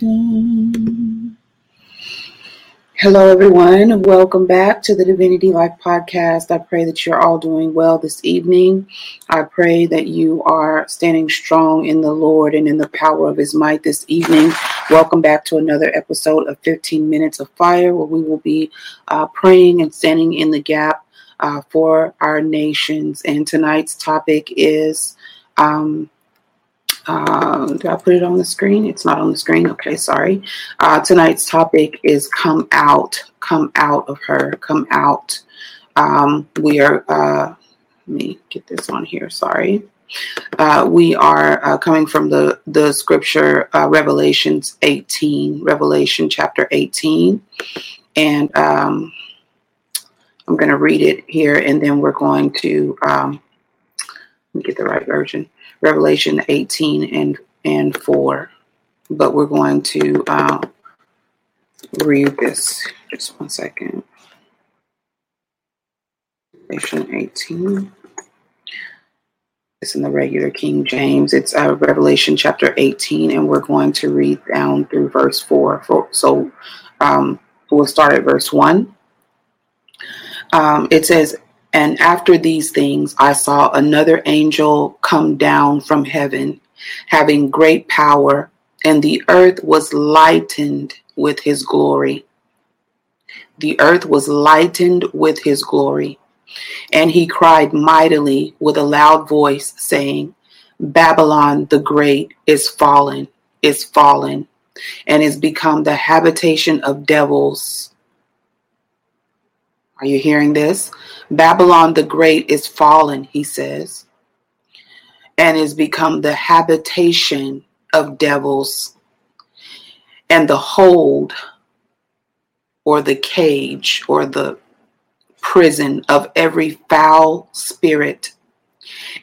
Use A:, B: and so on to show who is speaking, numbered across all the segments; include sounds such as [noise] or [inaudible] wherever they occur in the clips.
A: Hello, everyone. Welcome back to the Divinity Life Podcast. I pray that you're all doing well this evening. I pray that you are standing strong in the Lord and in the power of His might this evening. Welcome back to another episode of 15 Minutes of Fire, where we will be uh, praying and standing in the gap uh, for our nations. And tonight's topic is. Um, uh, did I put it on the screen? It's not on the screen. Okay, sorry. Uh, tonight's topic is come out, come out of her, come out. Um, we are, uh, let me get this on here. Sorry. Uh, we are uh, coming from the the scripture uh, Revelations 18, Revelation chapter 18, and um, I'm going to read it here, and then we're going to um, let me get the right version. Revelation 18 and, and 4. But we're going to uh, read this. Just one second. Revelation 18. It's in the regular King James. It's uh, Revelation chapter 18, and we're going to read down through verse 4. So um, we'll start at verse 1. Um, it says, and after these things, I saw another angel come down from heaven, having great power, and the earth was lightened with his glory. The earth was lightened with his glory. And he cried mightily with a loud voice, saying, Babylon the Great is fallen, is fallen, and is become the habitation of devils are you hearing this? Babylon the Great is fallen, he says, and is become the habitation of devils and the hold or the cage or the prison of every foul spirit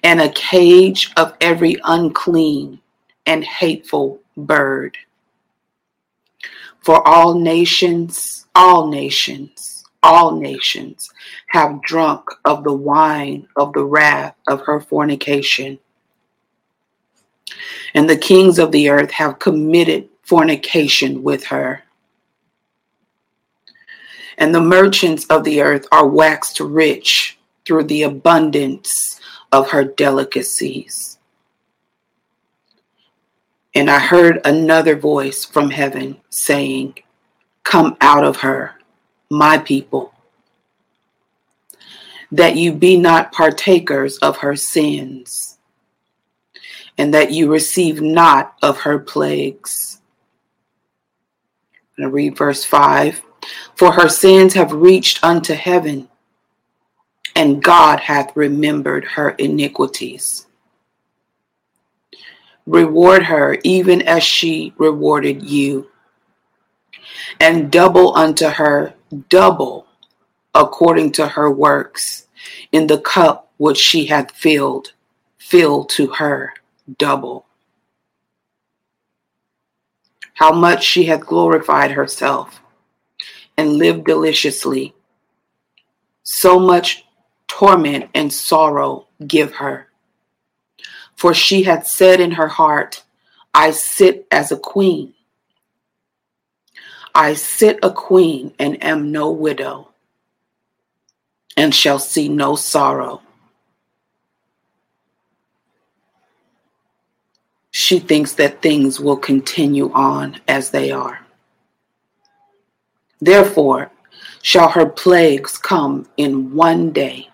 A: and a cage of every unclean and hateful bird. For all nations, all nations, all nations have drunk of the wine of the wrath of her fornication. And the kings of the earth have committed fornication with her. And the merchants of the earth are waxed rich through the abundance of her delicacies. And I heard another voice from heaven saying, Come out of her my people, that you be not partakers of her sins, and that you receive not of her plagues. To read verse 5 For her sins have reached unto heaven, and God hath remembered her iniquities. Reward her even as she rewarded you, and double unto her double according to her works in the cup which she hath filled, fill to her double. How much she hath glorified herself and lived deliciously. So much torment and sorrow give her. For she hath said in her heart, I sit as a queen I sit a queen and am no widow, and shall see no sorrow. She thinks that things will continue on as they are. Therefore, shall her plagues come in one day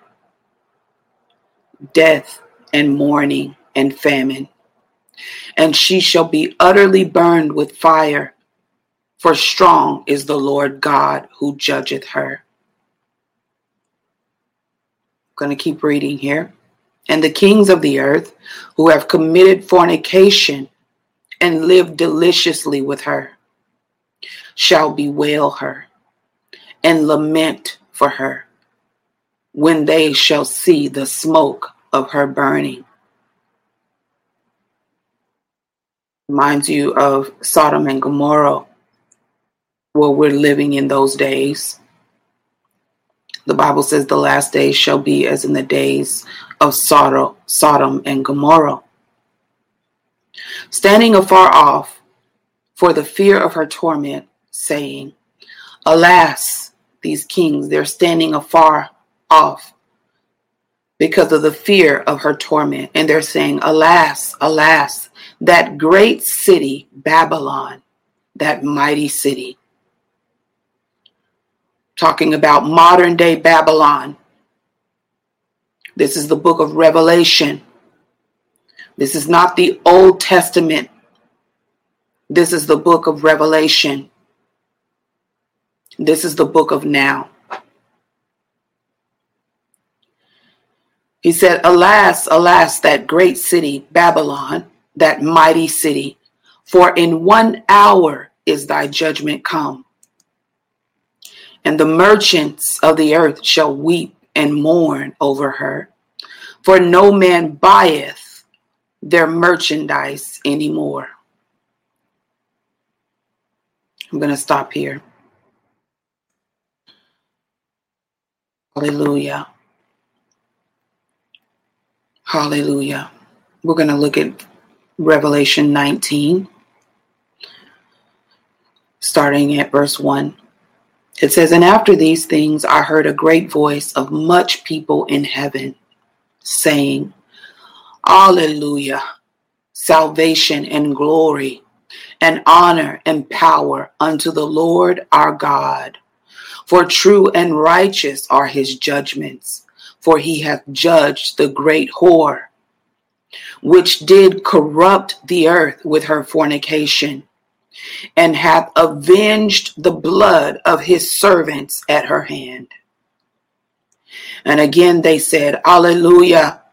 A: death and mourning and famine. And she shall be utterly burned with fire for strong is the Lord God who judgeth her. I'm going to keep reading here. And the kings of the earth who have committed fornication and lived deliciously with her shall bewail her and lament for her when they shall see the smoke of her burning. Reminds you of Sodom and Gomorrah well, we're living in those days. The Bible says the last days shall be as in the days of Sodom and Gomorrah. Standing afar off for the fear of her torment, saying, Alas, these kings, they're standing afar off because of the fear of her torment. And they're saying, Alas, alas, that great city, Babylon, that mighty city. Talking about modern day Babylon. This is the book of Revelation. This is not the Old Testament. This is the book of Revelation. This is the book of now. He said, Alas, alas, that great city, Babylon, that mighty city, for in one hour is thy judgment come. And the merchants of the earth shall weep and mourn over her, for no man buyeth their merchandise anymore. I'm going to stop here. Hallelujah. Hallelujah. We're going to look at Revelation 19, starting at verse 1. It says, And after these things I heard a great voice of much people in heaven saying, Alleluia, salvation and glory and honor and power unto the Lord our God. For true and righteous are his judgments, for he hath judged the great whore which did corrupt the earth with her fornication, and hath avenged the blood of his servants at her hand. And again they said, Alleluia.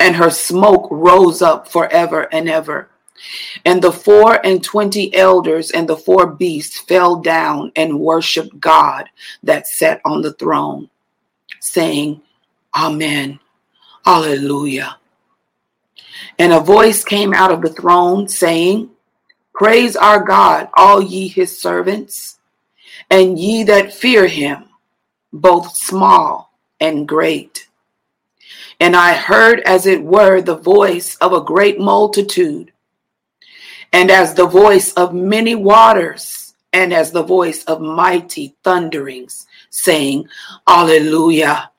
A: And her smoke rose up forever and ever. And the four and twenty elders and the four beasts fell down and worshiped God that sat on the throne, saying, Amen. Alleluia. And a voice came out of the throne saying, Praise our God, all ye his servants, and ye that fear him, both small and great. And I heard as it were the voice of a great multitude, and as the voice of many waters, and as the voice of mighty thunderings, saying, Alleluia.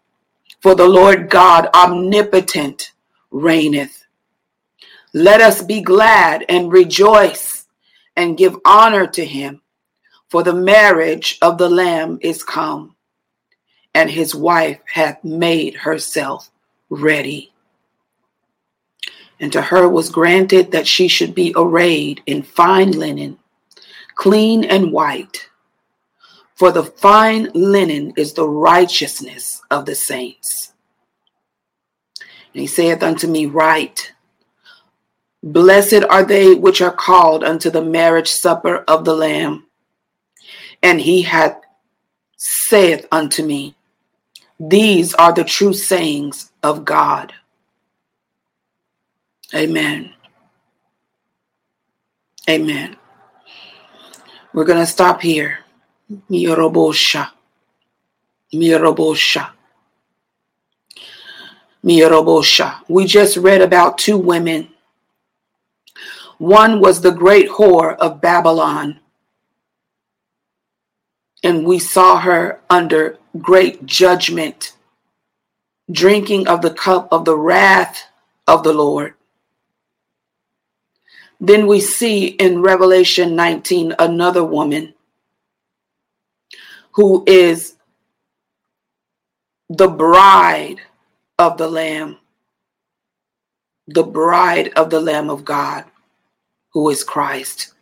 A: For the Lord God omnipotent reigneth. Let us be glad and rejoice and give honor to him, for the marriage of the Lamb is come, and his wife hath made herself ready. And to her was granted that she should be arrayed in fine linen, clean and white. For the fine linen is the righteousness of the saints. And he saith unto me, Write Blessed are they which are called unto the marriage supper of the Lamb. And he hath saith unto me, These are the true sayings of God. Amen. Amen. We're going to stop here. Mirobosha. Mirobosha. Mirobosha. We just read about two women one was the great whore of Babylon. And we saw her under great judgment, drinking of the cup of the wrath of the Lord. Then we see in Revelation 19 another woman who is the bride of the Lamb, the bride of the Lamb of God who is Christ.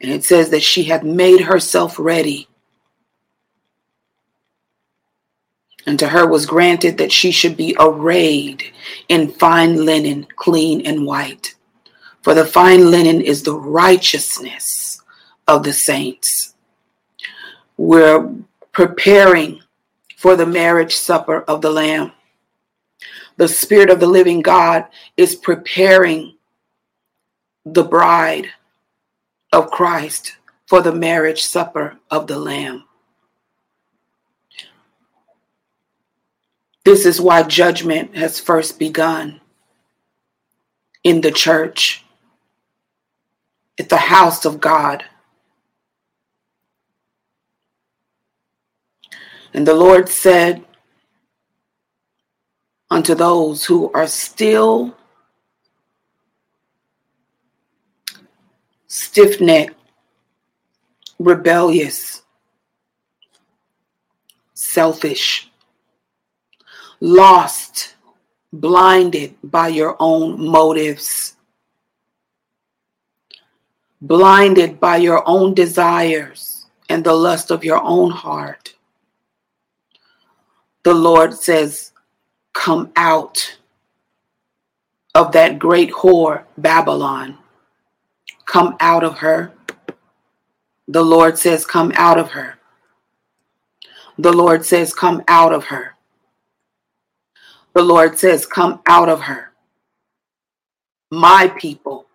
A: And it says that she had made herself ready. And to her was granted that she should be arrayed in fine linen, clean and white. For the fine linen is the righteousness of the saints. We're preparing for the marriage supper of the Lamb. The Spirit of the living God is preparing the bride of Christ for the marriage supper of the Lamb. This is why judgment has first begun in the church. at the house of God. And the Lord said unto those who are still stiff necked, rebellious, selfish, lost, blinded by your own motives, blinded by your own desires and the lust of your own heart. The Lord says, Come out of that great whore, Babylon. Come out of her. The Lord says, Come out of her. The Lord says, Come out of her. The Lord says, Come out of her. My people,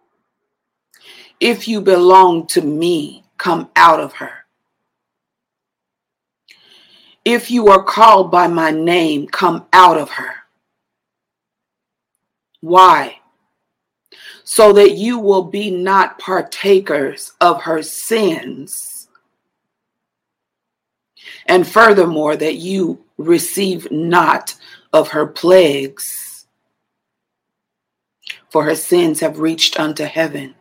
A: if you belong to me, come out of her. If you are called by my name, come out of her. Why? So that you will be not partakers of her sins. And furthermore, that you receive not of her plagues. For her sins have reached unto heaven,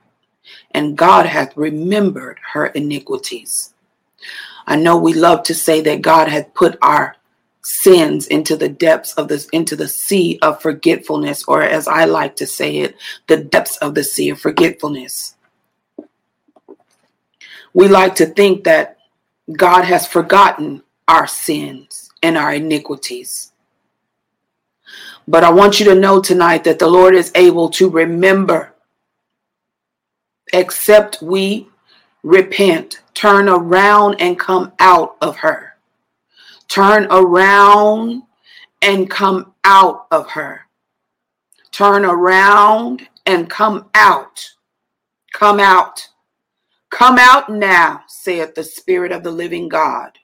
A: and God hath remembered her iniquities. I know we love to say that God hath put our sins into the depths of this into the sea of forgetfulness or as I like to say it the depths of the sea of forgetfulness. We like to think that God has forgotten our sins and our iniquities. But I want you to know tonight that the Lord is able to remember, except we repent, turn around and come out of her. Turn around and come out of her. Turn around and come out. Come out. Come out now, saith the Spirit of the living God.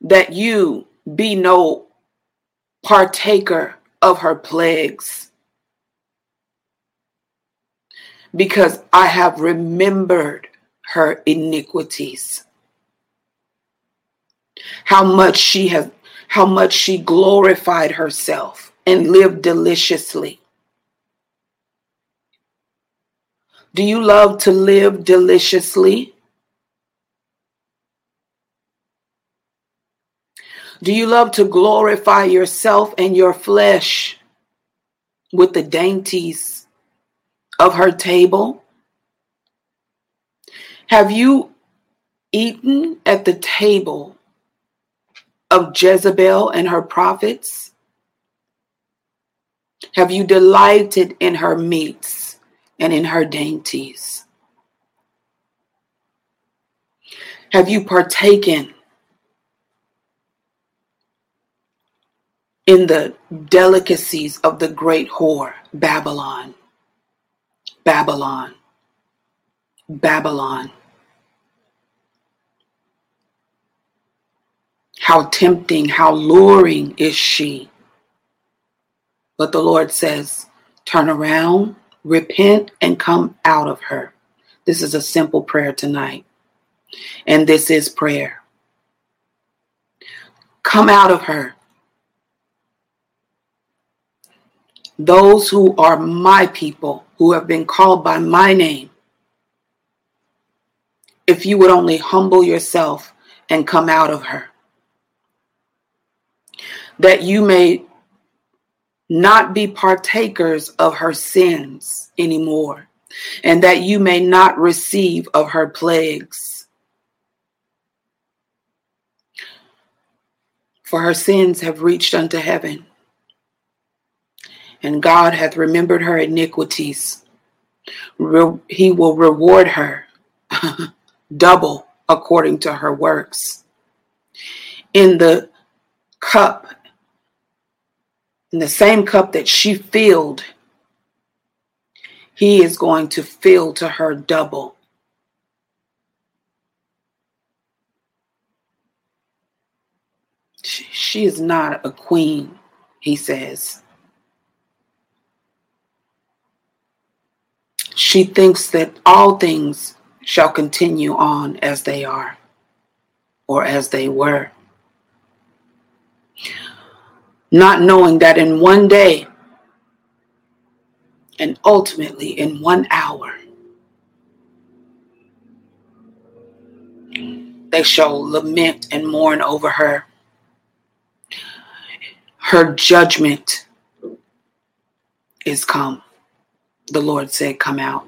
A: That you be no partaker of her plagues. Because I have remembered her iniquities. How much she has, how much she glorified herself and lived deliciously. Do you love to live deliciously? Do you love to glorify yourself and your flesh with the dainties of her table? Have you eaten at the table of Jezebel and her prophets? Have you delighted in her meats and in her dainties? Have you partaken in the delicacies of the great whore, Babylon. Babylon. Babylon. How tempting, how luring is she. But the Lord says, turn around, repent, and come out of her. This is a simple prayer tonight. And this is prayer. Come out of her. those who are my people, who have been called by my name, if you would only humble yourself and come out of her, that you may not be partakers of her sins anymore, and that you may not receive of her plagues. For her sins have reached unto heaven and God hath remembered her iniquities. Re- he will reward her [laughs] double according to her works. In the cup, in the same cup that she filled, he is going to fill to her double. She, is not a queen, he says. She thinks that all things shall continue on as they are or as they were. Not knowing that in one day and ultimately in one hour, they shall lament and mourn over her. Her judgment is come. The Lord said, Come out.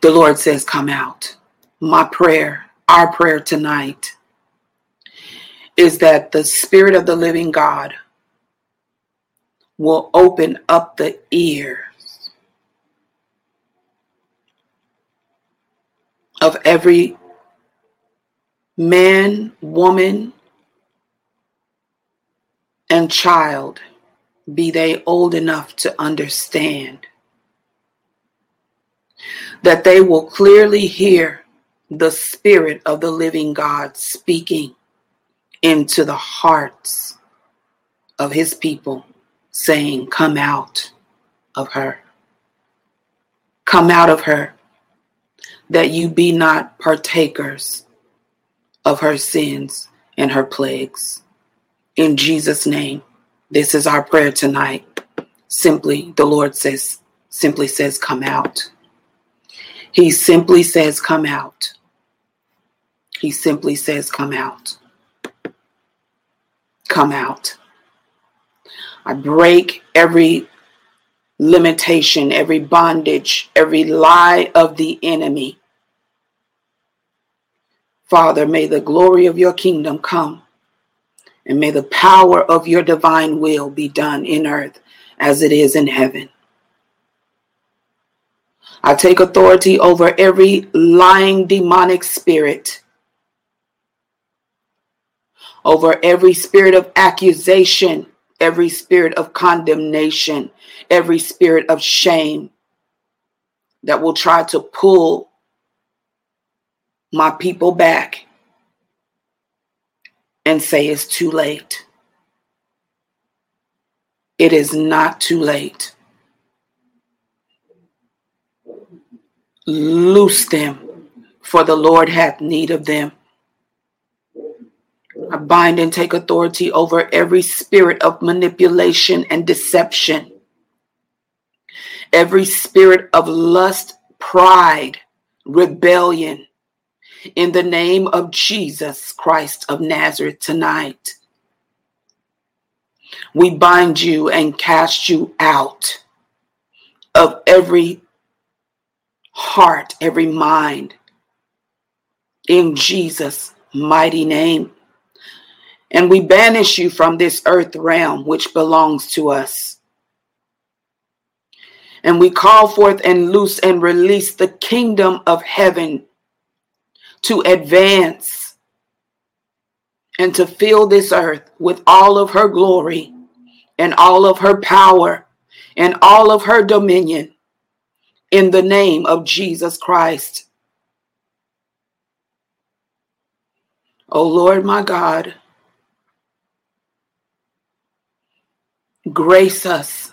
A: The Lord says, Come out. My prayer, our prayer tonight, is that the Spirit of the living God will open up the ears of every man, woman, and child, be they old enough to understand, that they will clearly hear the Spirit of the living God speaking into the hearts of his people, saying, Come out of her. Come out of her, that you be not partakers of her sins and her plagues. In Jesus' name, this is our prayer tonight. Simply, the Lord says, simply says, Come out. He simply says, Come out. He simply says, Come out come out. I break every limitation, every bondage, every lie of the enemy. Father, may the glory of your kingdom come, and may the power of your divine will be done in earth as it is in heaven. I take authority over every lying demonic spirit over every spirit of accusation, every spirit of condemnation, every spirit of shame that will try to pull my people back and say it's too late. It is not too late. Loose them, for the Lord hath need of them. I bind and take authority over every spirit of manipulation and deception, every spirit of lust, pride, rebellion. In the name of Jesus Christ of Nazareth tonight, we bind you and cast you out of every heart, every mind. In Jesus' mighty name and we banish you from this earth realm which belongs to us. And we call forth and loose and release the kingdom of heaven to advance and to fill this earth with all of her glory and all of her power and all of her dominion in the name of Jesus Christ. O oh Lord my God, Grace us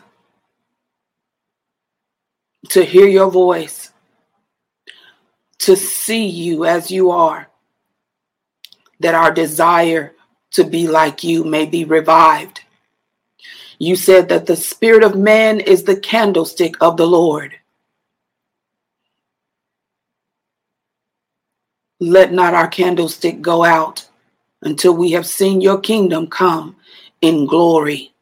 A: to hear your voice, to see you as you are, that our desire to be like you may be revived. You said that the spirit of man is the candlestick of the Lord. Let not our candlestick go out until we have seen your kingdom come in glory.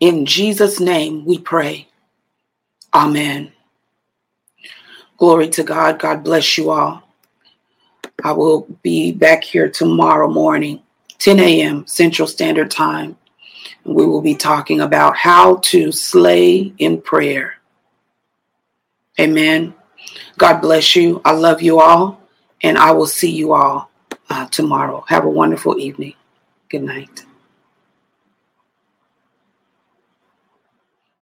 A: In Jesus' name we pray. Amen. Glory to God. God bless you all. I will be back here tomorrow morning, 10 a.m. Central Standard Time. We will be talking about how to slay in prayer. Amen. God bless you. I love you all. And I will see you all uh, tomorrow. Have a wonderful evening. Good night.